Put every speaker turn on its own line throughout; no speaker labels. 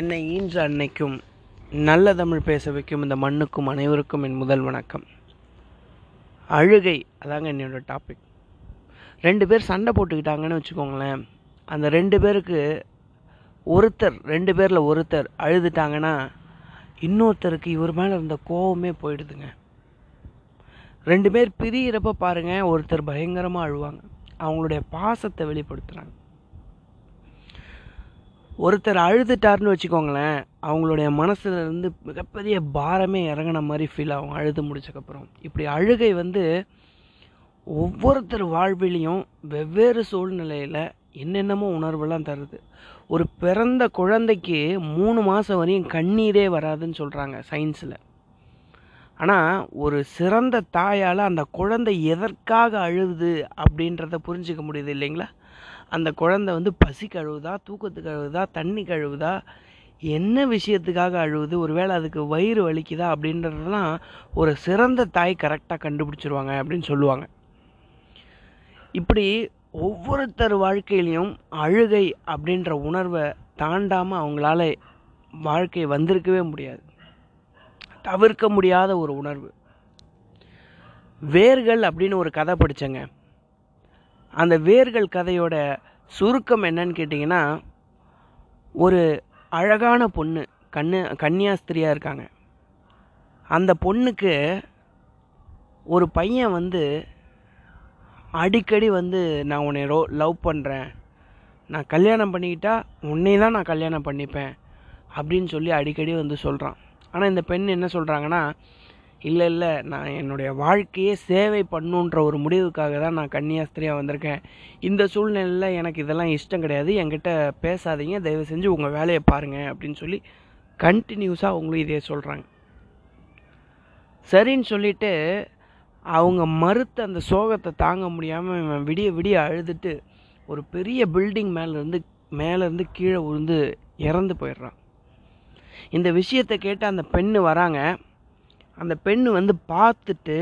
என்னை ஈன்ற அன்னைக்கும் நல்ல தமிழ் பேச வைக்கும் இந்த மண்ணுக்கும் அனைவருக்கும் என் முதல் வணக்கம். அழுகை அதாங்க என்னோடய டாபிக் ரெண்டு பேர் சண்டை போட்டுக்கிட்டாங்கன்னு வச்சுக்கோங்களேன். அந்த ரெண்டு பேருக்கு ஒருத்தர் ரெண்டு பேரில் ஒருத்தர் அழுதுட்டாங்கன்னா இன்னொருத்தருக்கு இவர் மேலே இருந்த கோவமே போயிடுதுங்க. ரெண்டு பேர் பிரியிறப்ப பாருங்கள் ஒருத்தர் பயங்கரமாக அழுவாங்க. அவங்களுடைய பாசத்தை வெளிப்படுத்துகிறாங்க ஒருத்தர் அழுதுட்டாருன்னு வச்சுக்கோங்களேன் அவங்களுடைய மனசுலேருந்து மிகப்பெரிய பாரமே இறங்கின மாதிரி ஃபீல் ஆகும் அழுது முடிச்சக்கப்புறம். இப்படி அழுகை வந்து ஒவ்வொருத்தர் வாழ்விலையும் வெவ்வேறு சூழ்நிலையில் என்னென்னமோ உணர்வெல்லாம் தருது. ஒரு பிறந்த குழந்தைக்கு மூணு மாதம் வரையும் கண்ணீரே வராதுன்னு சொல்கிறாங்க சயின்ஸில் ஆனால் ஒரு சிறந்த தாயால் அந்த குழந்தை எதற்காக அழுது அப்படின்றத புரிஞ்சுக்க முடியுது இல்லைங்களா? அந்த குழந்தை வந்து பசி கழுவுதா தூக்கத்துக்கு அழுவுதா தண்ணி கழுவுதா என்ன விஷயத்துக்காக அழுவுது ஒருவேளை அதுக்கு வயிறு வலிக்குதா அப்படின்றதெல்லாம் ஒரு சிறந்த தாய் கரெக்டாக கண்டுபிடிச்சிருவாங்க அப்படின்னு சொல்லுவாங்க. இப்படி ஒவ்வொருத்தர் வாழ்க்கையிலையும் அழுகை அப்படின்ற உணர்வை தாண்டாமல் அவங்களால வாழ்க்கை வந்திருக்கவே முடியாது. தவிர்க்க முடியாத ஒரு உணர்வு. வேர்கள் அப்படின்னு ஒரு கதை படித்தேங்க அந்த வேர்கள் கதையோட சுருக்கம் என்னன்னு கேட்டிங்கன்னா ஒரு அழகான பொண்ணு கண்ணு கன்னியாஸ்திரியாக இருக்காங்க. அந்த பொண்ணுக்கு ஒரு பையன் வந்து அடிக்கடி வந்து நான் உன்னை ரோ லவ் பண்ணுறேன் நான் கல்யாணம் பண்ணிக்கிட்டா உன்னை தான் நான் கல்யாணம் பண்ணிப்பேன். அப்படின்னு சொல்லி அடிக்கடி வந்து சொல்கிறான் ஆனால் இந்த பெண் என்ன சொல்கிறாங்கன்னா இல்லை இல்லை. நான் என்னுடைய வாழ்க்கையே சேவை பண்ணுன்ற ஒரு முடிவுக்காக தான் நான் கன்னியாஸ்திரியாக வந்திருக்கேன். இந்த சூழ்நிலையில் எனக்கு இதெல்லாம் இஷ்டம் கிடையாது. என்கிட்ட பேசாதீங்க. தயவு செஞ்சு உங்கள் வேலையை பாருங்கள் அப்படின்னு சொல்லி கண்டினியூஸாக அவங்களும் இதே சொல்கிறாங்க சரின்னு சொல்லிட்டு அவங்க மறுத்த அந்த சோகத்தை தாங்க முடியாமல் இவன் விடிய விடிய அழுதுட்டு ஒரு பெரிய பில்டிங் மேலேருந்து மேலேருந்து கீழே விழுந்து இறந்து போயிடுறான். இந்த விஷயத்தை கேட்டு அந்த பெண்ணு வராங்க. அந்த பெண் வந்து பார்த்துட்டு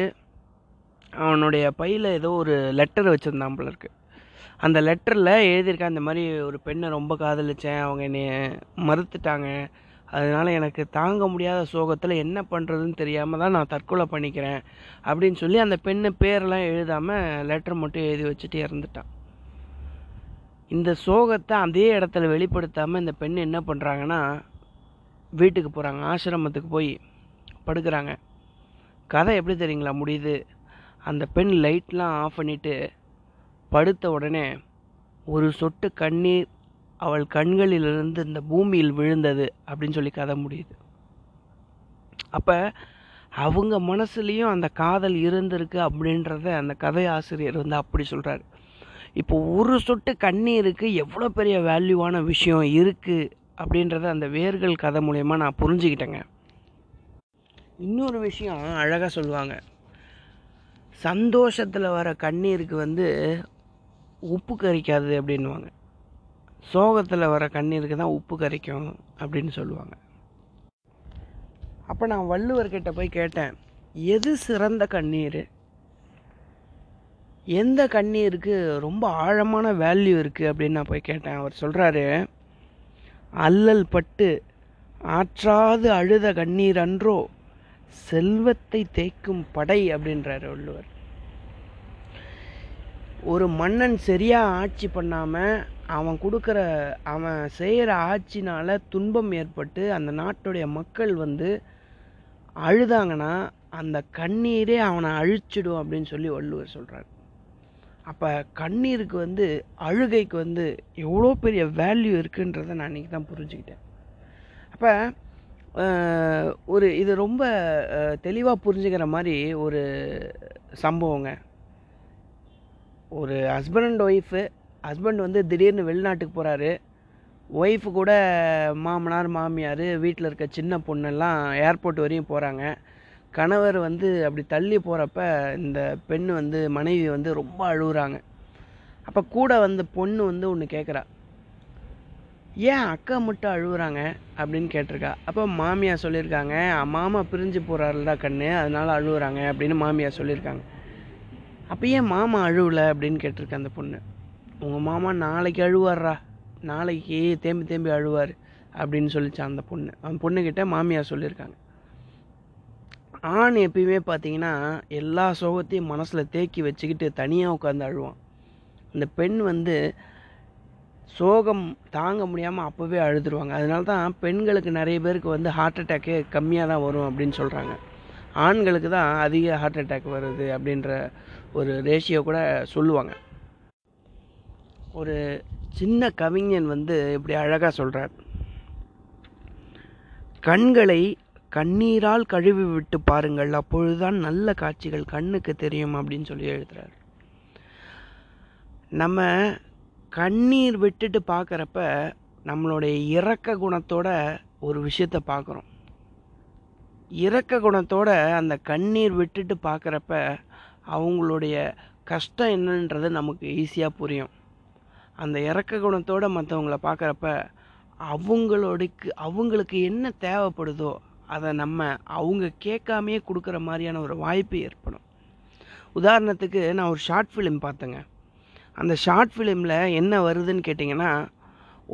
அவனுடைய பையில் ஏதோ ஒரு லெட்டர் வச்சுருந்தான் போல இருக்கு. அந்த லெட்டரில் எழுதியிருக்கேன் இந்த மாதிரி ஒரு பெண்ணை ரொம்ப காதலிச்சேன் அவங்க என்னை மறுத்துட்டாங்க. அதனால் எனக்கு தாங்க முடியாத சோகத்தில் என்ன பண்ணுறதுன்னு தெரியாமல் தான் நான் தற்கொலை பண்ணிக்கிறேன் அப்படின்னு சொல்லி அந்த பெண்ணு பேரெல்லாம் எழுதாமல் லெட்டர் மட்டும் எழுதி வச்சுட்டு இறந்துட்டான். இந்த சோகத்தை அதே இடத்துல வெளிப்படுத்தாமல் இந்த பெண் என்ன பண்ணுறாங்கன்னா வீட்டுக்கு போகிறாங்க ஆசிரமத்துக்கு போய் படுக்கிறாங்க. கதை எப்படி தெரியுங்களா? முடியுது. அந்த பெண் லைட்லாம் ஆஃப் பண்ணிவிட்டு படுத்த உடனே ஒரு சொட்டு கண்ணீர் அவள் கண்களிலிருந்து இந்த பூமியில் விழுந்தது அப்படின்னு சொல்லி கதை முடியுது. அப்போ அவங்க மனசுலேயும் அந்த காதல் இருந்திருக்கு அப்படின்றத அந்த கதை ஆசிரியர் வந்து அப்படி சொல்கிறாரு இப்போ ஒரு சொட்டு கண்ணீருக்கு எவ்வளோ பெரிய வேல்யூவான விஷயம் இருக்குது அப்படின்றத அந்த வேர்கள் கதை மூலயமா நான் புரிஞ்சுக்கிட்டேங்க. இன்னொரு விஷயம் அழகாக சொல்லுவாங்க. சந்தோஷத்தில் வர கண்ணீருக்கு வந்து உப்பு கறிக்காது அப்படின்வாங்க சோகத்தில் வர கண்ணீருக்கு தான் உப்பு கரைக்கும் அப்படின்னு சொல்லுவாங்க. அப்போ நான் வள்ளுவர்கிட்ட போய் கேட்டேன் எது சிறந்த கண்ணீர்? எந்த கண்ணீருக்கு ரொம்ப ஆழமான வேல்யூ இருக்குது அப்படின்னு நான் போய் கேட்டேன். அவர் சொல்கிறாரு அல்லல் பட்டு ஆற்றாது அழுத கண்ணீர் அன்றோ செல்வத்தை தேய்க்கும் படை அப்படின்றார் வள்ளுவர். ஒரு மன்னன் சரியாக ஆட்சி பண்ணாமல் அவன் கொடுக்குற அவன் செய்கிற ஆட்சினால் துன்பம் ஏற்பட்டு அந்த நாட்டுடைய மக்கள் வந்து அழுதாங்கன்னா அந்த கண்ணீரே அவனை அழிச்சிடும் அப்படின்னு சொல்லி வள்ளுவர் சொல்கிறார் அப்போ கண்ணீருக்கு வந்து அழுகைக்கு வந்து எவ்வளோ பெரிய வேல்யூ இருக்குன்றதை நான் இன்றைக்கி தான் புரிஞ்சுக்கிட்டேன். அப்போ ஒரு இது ரொம்ப தெளிவாக புரிஞ்சுக்கிற மாதிரி ஒரு சம்பவங்க. ஒரு ஹஸ்பண்ட் அண்ட் ஒய்ஃபு ஹஸ்பண்ட் வந்து திடீர்னு வெளிநாட்டுக்கு போகிறாரு ஒய்ஃபு கூட மாமனார் மாமியார் வீட்டில் இருக்க சின்ன பொண்ணெல்லாம் ஏர்போர்ட் வரையும் போகிறாங்க கணவர் வந்து அப்படி தள்ளி போகிறப்ப இந்த பெண் வந்து மனைவி வந்து ரொம்ப அழுகுறாங்க. அப்போ கூட வந்த பொண்ணு வந்து ஒன்று கேட்குறா ஏன் அக்கா மட்டும் அழுகுறாங்க அப்படின்னு கேட்டிருக்கா. அப்போ மாமியார் சொல்லியிருக்காங்க மாமா பிரிஞ்சு போகிறாருடா கண்ணு அதனால் அழுகுறாங்க அப்படின்னு மாமியார் சொல்லியிருக்காங்க. அப்போ ஏன் மாமா அழுவலை அப்படின்னு கேட்டிருக்க அந்த பொண்ணு. உங்கள் மாமா நாளைக்கு அழுவார்றா நாளைக்கு தேம்பி தேம்பி அழுவார் அப்படின்னு சொல்லிச்சான் அந்த பொண்ணு. அந்த பொண்ணுக்கிட்ட மாமியார் சொல்லியிருக்காங்க. ஆண் எப்பயுமே பார்த்தீங்கன்னா எல்லா சோகத்தையும் மனசில் தேக்கி வச்சுக்கிட்டு தனியாக உட்காந்து அழுவான். இந்த பெண் வந்து சோகம் தாங்க முடியாமல் அப்போவே அழுதுருவாங்க. அதனால தான் பெண்களுக்கு நிறைய பேருக்கு வந்து ஹார்ட் அட்டாக்கே கம்மியாக தான் வரும் அப்படின்னு சொல்கிறாங்க ஆண்களுக்கு தான் அதிக ஹார்ட் அட்டாக் வருது அப்படின்ற ஒரு ரேஷியோ கூட சொல்லுவாங்க. ஒரு சின்ன கவிஞன் வந்து இப்படி அழகாக சொல்கிறார் கண்களை கண்ணீரால் கழுவி விட்டு பாருங்கள். அப்பொழுதுதான் நல்ல காட்சிகள் கண்ணுக்கு தெரியும் அப்படின்னு சொல்லி எழுதுகிறார் நம்ம கண்ணீர் விட்டுட்டு பார்க்குறப்ப நம்மளுடைய இறக்க குணத்தோட ஒரு விஷயத்த பார்க்குறோம். இறக்க குணத்தோட அந்த கண்ணீர் விட்டுட்டு பார்க்குறப்ப அவங்களுடைய கஷ்டம் என்னன்றது நமக்கு ஈஸியாக புரியும். அந்த இறக்க குணத்தோட மற்றவங்கள பார்க்குறப்ப அவங்களோடக்கு அவங்களுக்கு என்ன தேவைப்படுதோ அதை நம்ம அவங்க கேட்காமையே கொடுக்குற மாதிரியான ஒரு வாய்ப்பு ஏற்படும். உதாரணத்துக்கு நான் ஒரு ஷார்ட் ஃபிலிம் பார்த்தேங்க. அந்த ஷார்ட் ஃபிலிமில் என்ன வருதுன்னு கேட்டிங்கன்னா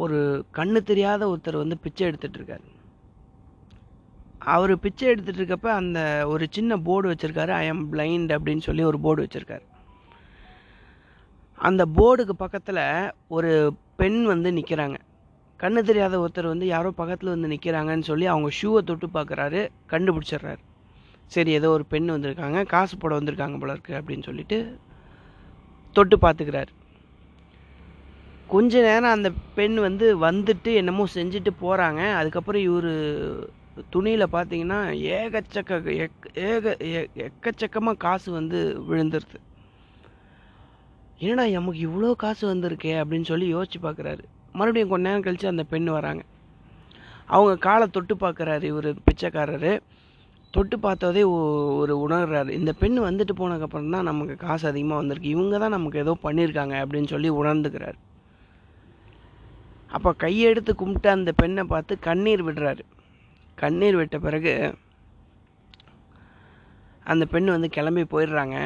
ஒரு கண்ணு தெரியாத ஒருத்தர் வந்து பிச்சை எடுத்துகிட்ருக்காரு அவர் பிச்சை எடுத்துகிட்ருக்கப்ப அந்த ஒரு சின்ன போர்டு வச்சுருக்காரு ஐ எம் பிளைண்ட் அப்படின்னு சொல்லி ஒரு போர்டு வச்சுருக்காரு. அந்த போர்டுக்கு பக்கத்தில் ஒரு பெண் வந்து நிற்கிறாங்க கண்ணு தெரியாத ஒருத்தர் வந்து யாரோ பக்கத்தில் வந்து நிற்கிறாங்கன்னு சொல்லி அவங்க ஷூவை தொட்டு பார்க்குறாரு கண்டுபிடிச்சிடுறாரு. சரி ஏதோ ஒரு பெண் வந்திருக்காங்க காசு போட வந்திருக்காங்க போல இருக்குது அப்படின்னு சொல்லிட்டு தொட்டு பார்த்துக்கிறார் கொஞ்ச நேரம் அந்த பெண் வந்து வந்துட்டு என்னமோ செஞ்சுட்டு போகிறாங்க அதுக்கப்புறம் இவர் துணியில் பார்த்தீங்கன்னா ஏகச்சக்க எக் ஏக எ- எக்கச்சக்கமாக காசு வந்து விழுந்துருது. என்னடா நமக்கு இவ்வளோ காசு வந்திருக்கே அப்படின்னு சொல்லி யோசிச்சு பார்க்குறாரு மறுபடியும் கொஞ்ச நேரம் கழித்து அந்த பெண் வராங்க. அவங்க காலை தொட்டு பார்க்குறாரு இவர் பிச்சைக்காரரு. தொட்டு பார்த்ததே ஒரு உணர்கிறாரு இந்த பெண் வந்துட்டு போனதுக்கப்புறம் தான் நமக்கு காசு அதிகமாக வந்திருக்கு. இவங்க தான் நமக்கு ஏதோ பண்ணியிருக்காங்க அப்படின்னு சொல்லி உணர்ந்துக்கிறாரு. அப்போ கையெடுத்து கும்பிட்டு அந்த பெண்ணை பார்த்து கண்ணீர் விடுறாரு. கண்ணீர் விட்ட பிறகு அந்த பெண் வந்து கிளம்பி போயிடுறாங்க.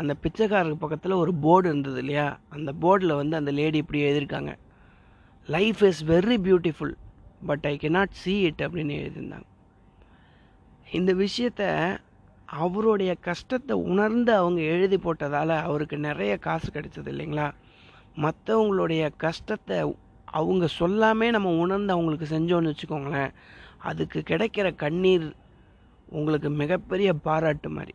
அந்த பிச்சைக்காரருக்கு பக்கத்தில் ஒரு போர்டு இருந்தது இல்லையா? அந்த போர்டில் வந்து அந்த லேடி இப்படி எழுதியிருக்காங்க. Life is very beautiful but I can not see it அப்படின்னு எழுதியிருந்தாங்க. இந்த விஷயத்த அவருடைய கஷ்டத்தை உணர்ந்து அவங்க எழுதி போட்டதால் அவருக்கு நிறைய காசு கிடைச்சது இல்லைங்களா? மற்றவங்களுடைய கஷ்டத்தை அவங்க சொல்லாமே நம்ம உணர்ந்து அவங்களுக்கு செஞ்சோன்னு வச்சுக்கோங்களேன் அதுக்கு கிடைக்கிற கண்ணீர் உங்களுக்கு மிகப்பெரிய பாராட்டு மாதிரி.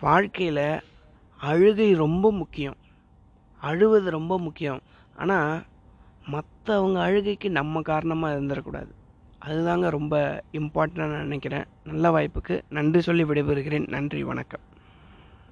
வாழ்க்கையில் அழுகை ரொம்ப முக்கியம். அழுவது ரொம்ப முக்கியம். ஆனால் மற்றவங்க அழுகைக்கு நம்ம காரணமாக இருந்துடக்கூடாது அதுதாங்க ரொம்ப இம்பார்ட்டன்ட் நினைக்கிறேன். நல்ல வாய்ப்புக்கு நன்றி சொல்லி விடைபெறுகிறேன். நன்றி வணக்கம்.